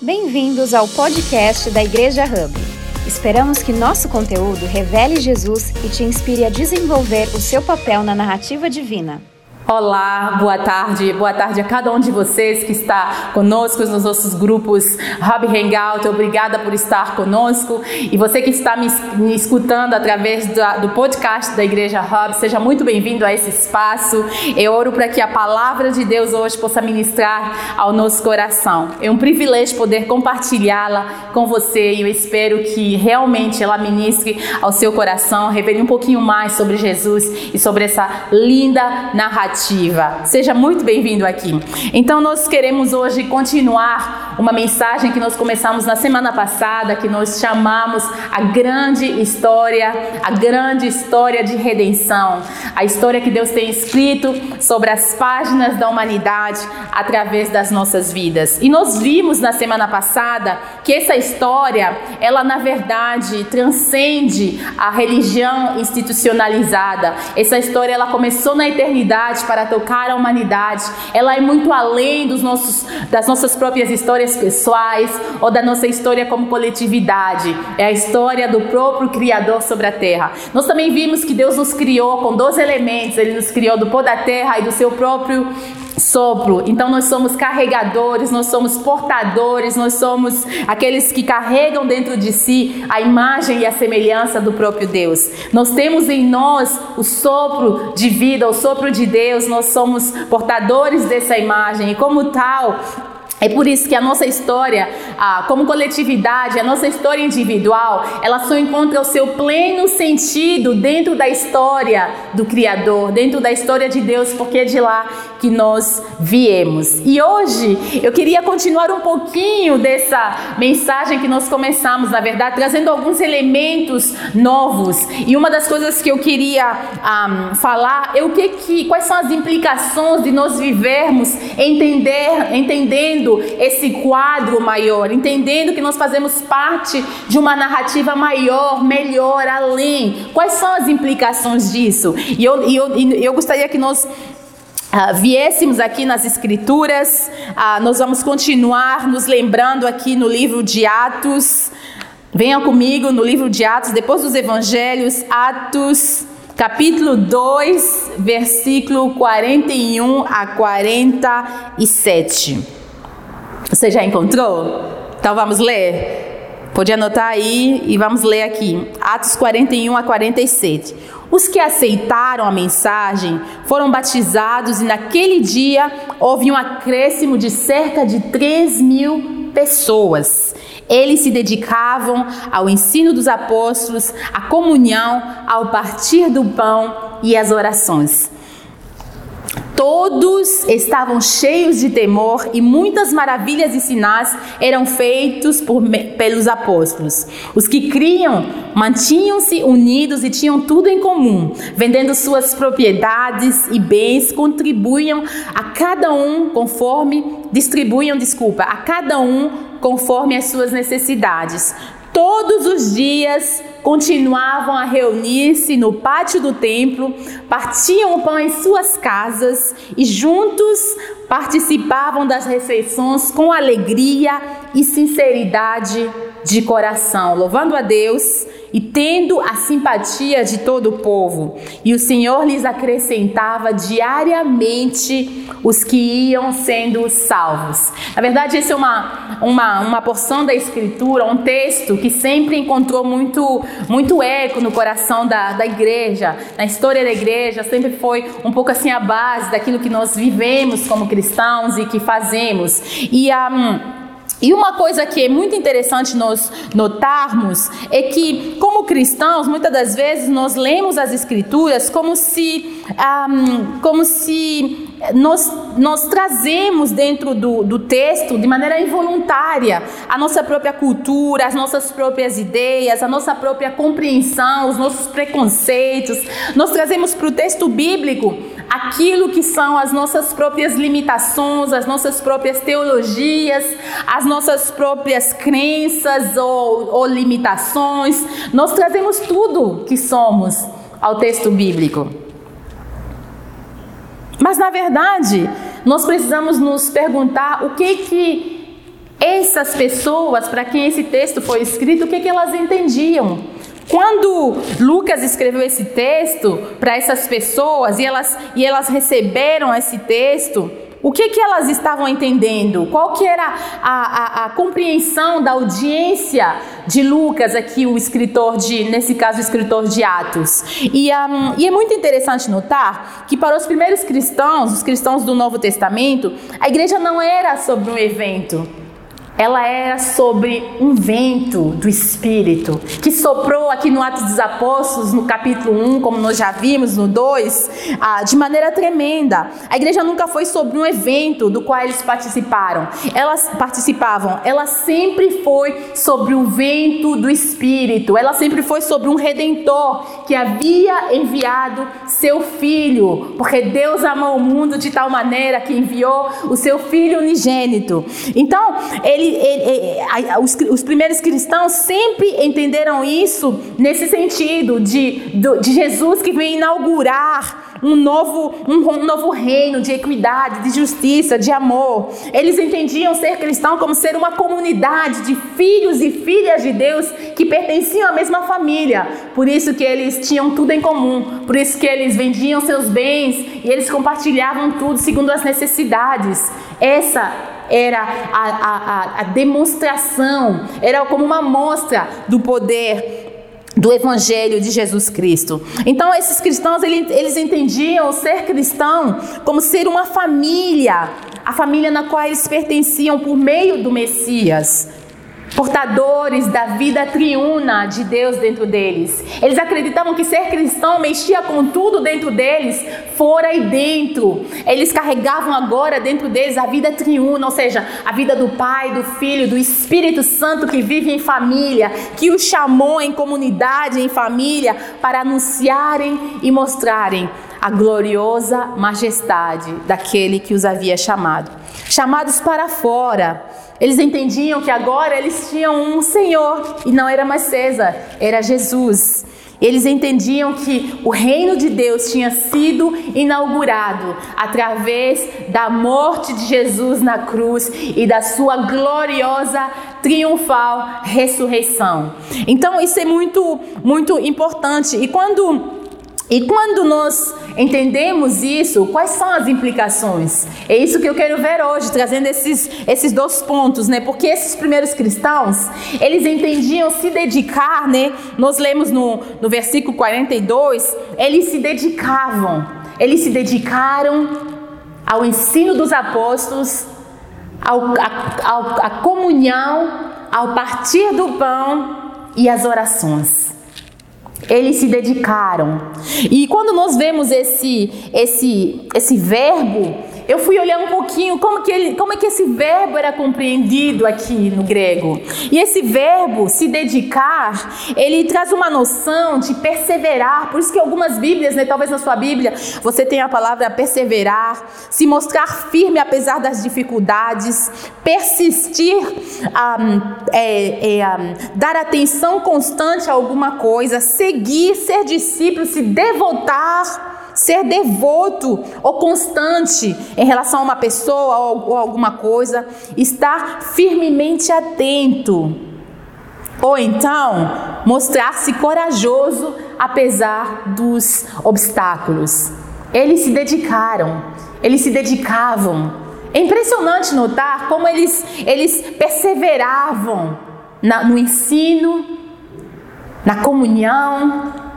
Bem-vindos ao podcast da Igreja Hub. Esperamos que nosso conteúdo revele Jesus e te inspire a desenvolver o seu papel na narrativa divina. Olá, boa tarde, boa tarde a cada um de vocês que está conosco nos nossos grupos Hub Hangout. Obrigada por estar conosco. E você que está me, me escutando através do, do podcast da Igreja Hub, seja muito bem-vindo a esse espaço. Eu oro para que a palavra de Deus hoje possa ministrar ao nosso coração. É um privilégio poder compartilhá-la com você e eu espero que realmente ela ministre ao seu coração, revele um pouquinho mais sobre Jesus e sobre essa linda narrativa ativa. Seja muito bem-vindo aqui. Então, nós queremos hoje continuar uma mensagem que nós começamos na semana passada, que nós chamamos a grande história, a grande história de redenção, a história que Deus tem escrito sobre as páginas da humanidade através das nossas vidas. E nós vimos na semana passada que essa história, ela na verdade transcende a religião institucionalizada. Essa história ela começou na eternidade para tocar a humanidade. Ela é muito além dos nossos, das nossas próprias histórias pessoais ou da nossa história como coletividade. É a história do próprio Criador sobre a terra. Nós também vimos que Deus nos criou com dois elementos: Ele nos criou do pó da terra e do seu próprio sopro. Então nós somos carregadores, nós somos portadores, nós somos aqueles que carregam dentro de si a imagem e a semelhança do próprio Deus. Nós temos em nós o sopro de vida, o sopro de Deus, nós somos portadores dessa imagem e como tal, é por isso que a nossa história, como coletividade, a nossa história individual, ela só encontra o seu pleno sentido dentro da história do Criador, dentro da história de Deus, porque é de lá que nós viemos. E hoje eu queria continuar um pouquinho dessa mensagem que nós começamos, na verdade, trazendo alguns elementos novos. E uma das coisas que eu queria um, falar é o que, que, quais são as implicações de nós vivermos, entender, entendendo entendendo esse quadro maior, entendendo que nós fazemos parte de uma narrativa maior, melhor, além. Quais são as implicações disso? E eu, eu, eu gostaria que nós Uh, viéssemos aqui nas Escrituras, uh, nós vamos continuar nos lembrando aqui no livro de Atos. Venham comigo no livro de Atos, depois dos Evangelhos, Atos, capítulo 2, versículo 41 a 47. Você já encontrou? Então vamos ler? Pode anotar aí e vamos ler aqui. Atos 41 a 47. Os que aceitaram a mensagem foram batizados e naquele dia houve um acréscimo de cerca de 3 mil pessoas. Eles se dedicavam ao ensino dos apóstolos, à comunhão, ao partir do pão e às orações. Todos estavam cheios de temor e muitas maravilhas e sinais eram feitos por, pelos apóstolos. Os que criam mantinham-se unidos e tinham tudo em comum, vendendo suas propriedades e bens, contribuíam a cada um conforme distribuíam, desculpa, a cada um conforme as suas necessidades. Todos os dias continuavam a reunir-se no pátio do templo, partiam o pão em suas casas e juntos participavam das refeições com alegria e sinceridade de coração, louvando a Deus e tendo a simpatia de todo o povo. E o Senhor lhes acrescentava diariamente os que iam sendo salvos. Na verdade, isso é uma, uma, uma porção da Escritura, um texto que sempre encontrou muito, muito eco no coração da, da igreja, na história da igreja, sempre foi um pouco assim a base daquilo que nós vivemos como cristãos e que fazemos. E a. Um, e uma coisa que é muito interessante nós notarmos é que, como cristãos, muitas das vezes nós lemos as Escrituras como se, um, como se nós, nós trazemos dentro do, do texto, de maneira involuntária, a nossa própria cultura, as nossas próprias ideias, a nossa própria compreensão, os nossos preconceitos. Nós trazemos para o texto bíblico aquilo que são as nossas próprias limitações, as nossas próprias teologias, as nossas próprias crenças ou, ou limitações. Nós trazemos tudo que somos ao texto bíblico. Mas na verdade, nós precisamos nos perguntar o que que essa essas pessoas, para quem esse texto foi escrito, o que, que elas entendiam. Quando Lucas escreveu esse texto para essas pessoas e elas, e elas receberam esse texto, o que, que elas estavam entendendo? Qual que era a, a, a, compreensão da audiência de Lucas, aqui o escritor de, nesse caso, o escritor de Atos? E, um, e é muito interessante notar que para os primeiros cristãos, os cristãos do Novo Testamento, a igreja não era sobre um evento ela era sobre um vento do Espírito que soprou aqui no Atos dos Apóstolos, no capítulo 1, como nós já vimos, no 2, ah, de maneira tremenda. A igreja nunca foi sobre um evento do qual eles participaram. Elas participavam, ela sempre foi sobre o vento do Espírito. Ela sempre foi sobre um redentor que havia enviado seu filho, porque Deus amou o mundo de tal maneira que enviou o seu filho unigênito. Então, ele ele, ele, os, os, primeiros cristãos sempre entenderam isso nesse sentido de, de Jesus que vem inaugurar um novo, um, novo reino de equidade, de justiça, de amor. Eles entendiam ser cristão como ser uma comunidade de filhos e filhas de Deus que pertenciam à mesma família. Por isso que eles tinham tudo em comum, por isso que eles vendiam seus bens e eles compartilhavam tudo segundo as necessidades. Essa era a, a, a demonstração, era como uma mostra do poder do Evangelho de Jesus Cristo. Então, esses cristãos, eles entendiam ser cristão como ser uma família, a família na qual eles pertenciam por meio do Messias portadores da vida triuna de Deus dentro deles. Eles acreditavam que ser cristão mexia com tudo dentro deles, fora e dentro. Eles carregavam agora dentro deles a vida triuna, ou seja, a vida do Pai, do Filho, do Espírito Santo que vive em família, que os chamou em comunidade, em família, para anunciarem e mostrarem a gloriosa majestade daquele que os havia chamado. Chamados para fora eles entendiam que agora eles tinham um Senhor e não era mais César, era Jesus. Eles entendiam que o reino de Deus tinha sido inaugurado através da morte de Jesus na cruz e da sua gloriosa, triunfal ressurreição. Então isso é muito, muito importante. E quando e quando nós entendemos isso, quais são as implicações? É isso que eu quero ver hoje, trazendo esses, esses dois pontos, né? Porque esses primeiros cristãos, eles entendiam se dedicar, né? Nós lemos no, no versículo 42, eles se dedicavam, eles se dedicaram ao ensino dos apóstolos, ao, a, ao, a comunhão, ao partir do pão e às orações. Eles se dedicaram. E quando nós vemos esse esse esse verbo, eu fui olhar um pouquinho como que ele, como é que esse verbo era compreendido aqui no grego. E esse verbo se dedicar, ele traz uma noção de perseverar. Por isso que algumas Bíblias, né, talvez na sua Bíblia, você tenha a palavra perseverar, se mostrar firme apesar das dificuldades, persistir, um, é, é, um, dar atenção constante a alguma coisa, seguir, ser discípulo, se devotar ser devoto ou constante em relação a uma pessoa ou, alguma coisa, estar firmemente atento. Ou então, mostrar-se corajoso apesar dos obstáculos. Eles se dedicaram, eles se dedicavam. É impressionante notar como eles, eles perseveravam na, no ensino, na comunhão,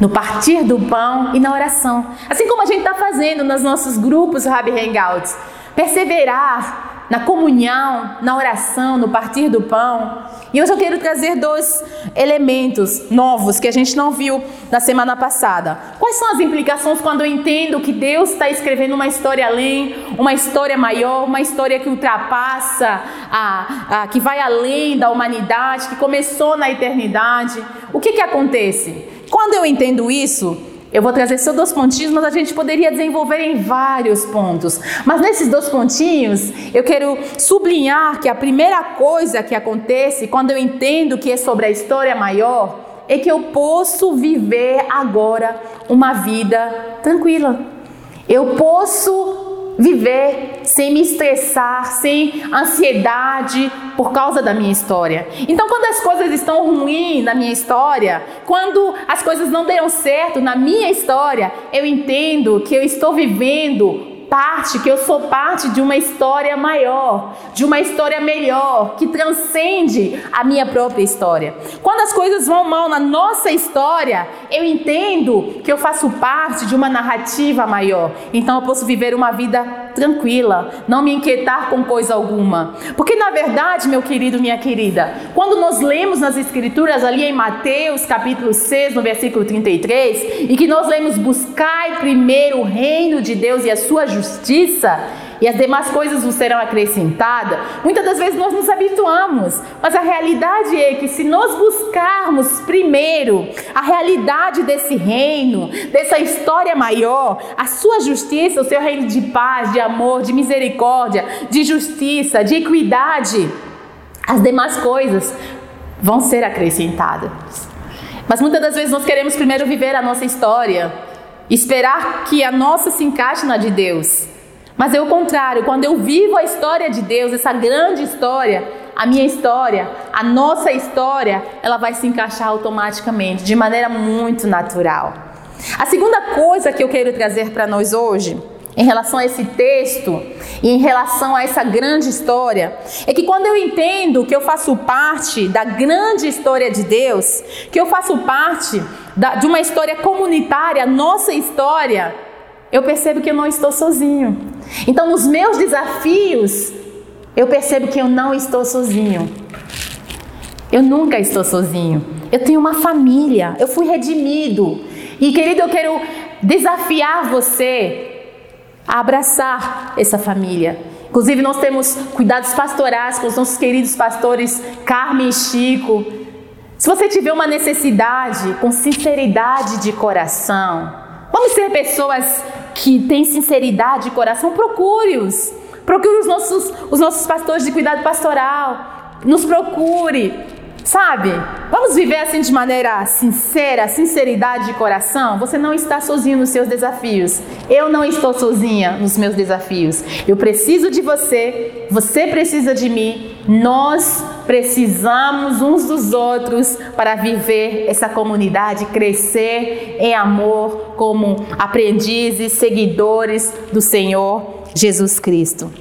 no partir do pão e na oração. Assim como a gente está fazendo nos nossos grupos Rabi Hangouts. Perseverar na comunhão, na oração, no partir do pão. E hoje eu quero trazer dois elementos novos que a gente não viu na semana passada. Quais são as implicações quando eu entendo que Deus está escrevendo uma história além, uma história maior, uma história que ultrapassa, a, a, que vai além da humanidade, que começou na eternidade? O que, que acontece? Quando eu entendo isso, eu vou trazer só dois pontinhos, mas a gente poderia desenvolver em vários pontos. Mas nesses dois pontinhos, eu quero sublinhar que a primeira coisa que acontece quando eu entendo que é sobre a história maior é que eu posso viver agora uma vida tranquila. Eu posso viver sem me estressar, sem ansiedade por causa da minha história. Então, quando as coisas estão ruins na minha história, quando as coisas não deram certo na minha história, eu entendo que eu estou vivendo parte, que eu sou parte de uma história maior, de uma história melhor, que transcende a minha própria história. Quando as coisas vão mal na nossa história, eu entendo que eu faço parte de uma narrativa maior. Então eu posso viver uma vida tranquila, não me inquietar com coisa alguma. Porque na verdade, meu querido, minha querida, quando nós lemos nas escrituras ali em Mateus, capítulo 6, no versículo 33, e que nós lemos buscai primeiro o reino de Deus e a sua justiça, justiça e as demais coisas nos serão acrescentadas, muitas das vezes nós nos habituamos, mas a realidade é que se nós buscarmos primeiro a realidade desse reino, dessa história maior, a sua justiça, o seu reino de paz, de amor, de misericórdia, de justiça, de equidade, as demais coisas vão ser acrescentadas. Mas muitas das vezes nós queremos primeiro viver a nossa história esperar que a nossa se encaixe na de Deus. Mas é o contrário, quando eu vivo a história de Deus, essa grande história, a minha história, a nossa história, ela vai se encaixar automaticamente, de maneira muito natural. A segunda coisa que eu quero trazer para nós hoje, em relação a esse texto e em relação a essa grande história, é que quando eu entendo que eu faço parte da grande história de Deus, que eu faço parte da, de uma história comunitária, nossa história, eu percebo que eu não estou sozinho. Então, nos meus desafios, eu percebo que eu não estou sozinho. Eu nunca estou sozinho. Eu tenho uma família, eu fui redimido. E querido, eu quero desafiar você a abraçar essa família. Inclusive, nós temos cuidados pastorais com os nossos queridos pastores Carmen e Chico. Se você tiver uma necessidade, com sinceridade de coração, vamos ser pessoas que têm sinceridade de coração, procure-os. Procure os nossos, os nossos pastores de cuidado pastoral. Nos procure. Sabe? Vamos viver assim de maneira sincera, sinceridade de coração. Você não está sozinho nos seus desafios. Eu não estou sozinha nos meus desafios. Eu preciso de você, você precisa de mim. Nós precisamos uns dos outros para viver essa comunidade, crescer em amor como aprendizes, seguidores do Senhor Jesus Cristo.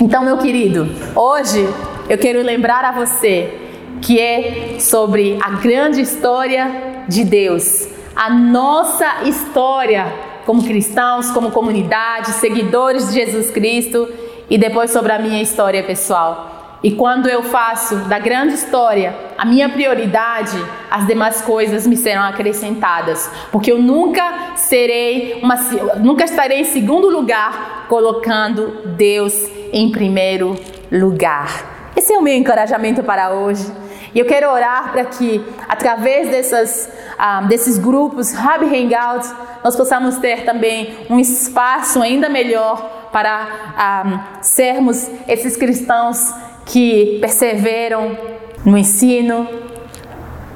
Então, meu querido, hoje eu quero lembrar a você que é sobre a grande história de Deus, a nossa história como cristãos, como comunidade, seguidores de Jesus Cristo e depois sobre a minha história pessoal. E quando eu faço da grande história a minha prioridade, as demais coisas me serão acrescentadas, porque eu nunca serei uma nunca estarei em segundo lugar colocando Deus em primeiro lugar. Esse é o meu encorajamento para hoje. E eu quero orar para que, através dessas, ah, desses grupos, Hub Hangouts, nós possamos ter também um espaço ainda melhor para ah, sermos esses cristãos que perseveram no ensino,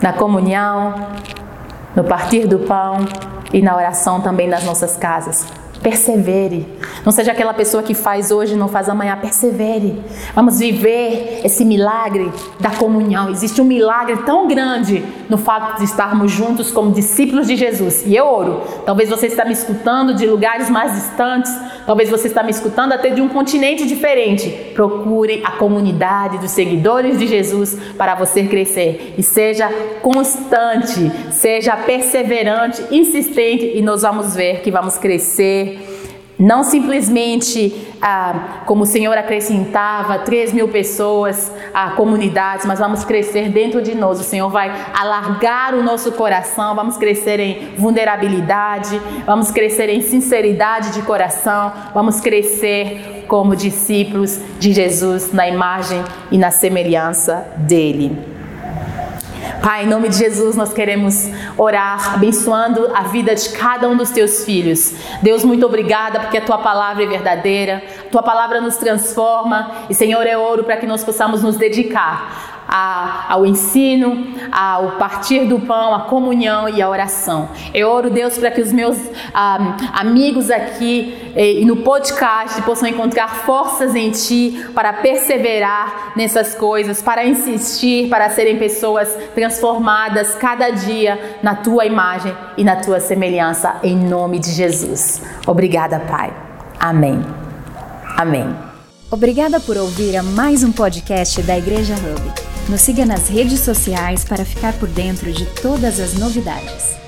na comunhão, no partir do pão e na oração também nas nossas casas. Persevere. Não seja aquela pessoa que faz hoje e não faz amanhã. Persevere. Vamos viver esse milagre da comunhão. Existe um milagre tão grande no fato de estarmos juntos como discípulos de Jesus. E eu oro. Talvez você está me escutando de lugares mais distantes. Talvez você está me escutando até de um continente diferente. Procure a comunidade dos seguidores de Jesus para você crescer. E seja constante, seja perseverante, insistente. E nós vamos ver que vamos crescer não simplesmente, ah, como o Senhor acrescentava, 3 mil pessoas, a comunidades, mas vamos crescer dentro de nós. O Senhor vai alargar o nosso coração, vamos crescer em vulnerabilidade, vamos crescer em sinceridade de coração, vamos crescer como discípulos de Jesus na imagem e na semelhança dele. Pai, em nome de Jesus, nós queremos orar, abençoando a vida de cada um dos teus filhos. Deus, muito obrigada, porque a tua palavra é verdadeira, tua palavra nos transforma, e Senhor, é ouro para que nós possamos nos dedicar ao ensino, ao partir do pão, a comunhão e a oração. Eu oro, Deus, para que os meus ah, amigos aqui e no podcast possam encontrar forças em Ti para perseverar nessas coisas, para insistir, para serem pessoas transformadas cada dia na Tua imagem e na Tua semelhança, em nome de Jesus. Obrigada, Pai. Amém. Amém. Obrigada por ouvir a mais um podcast da Igreja Hub. Nos siga nas redes sociais para ficar por dentro de todas as novidades.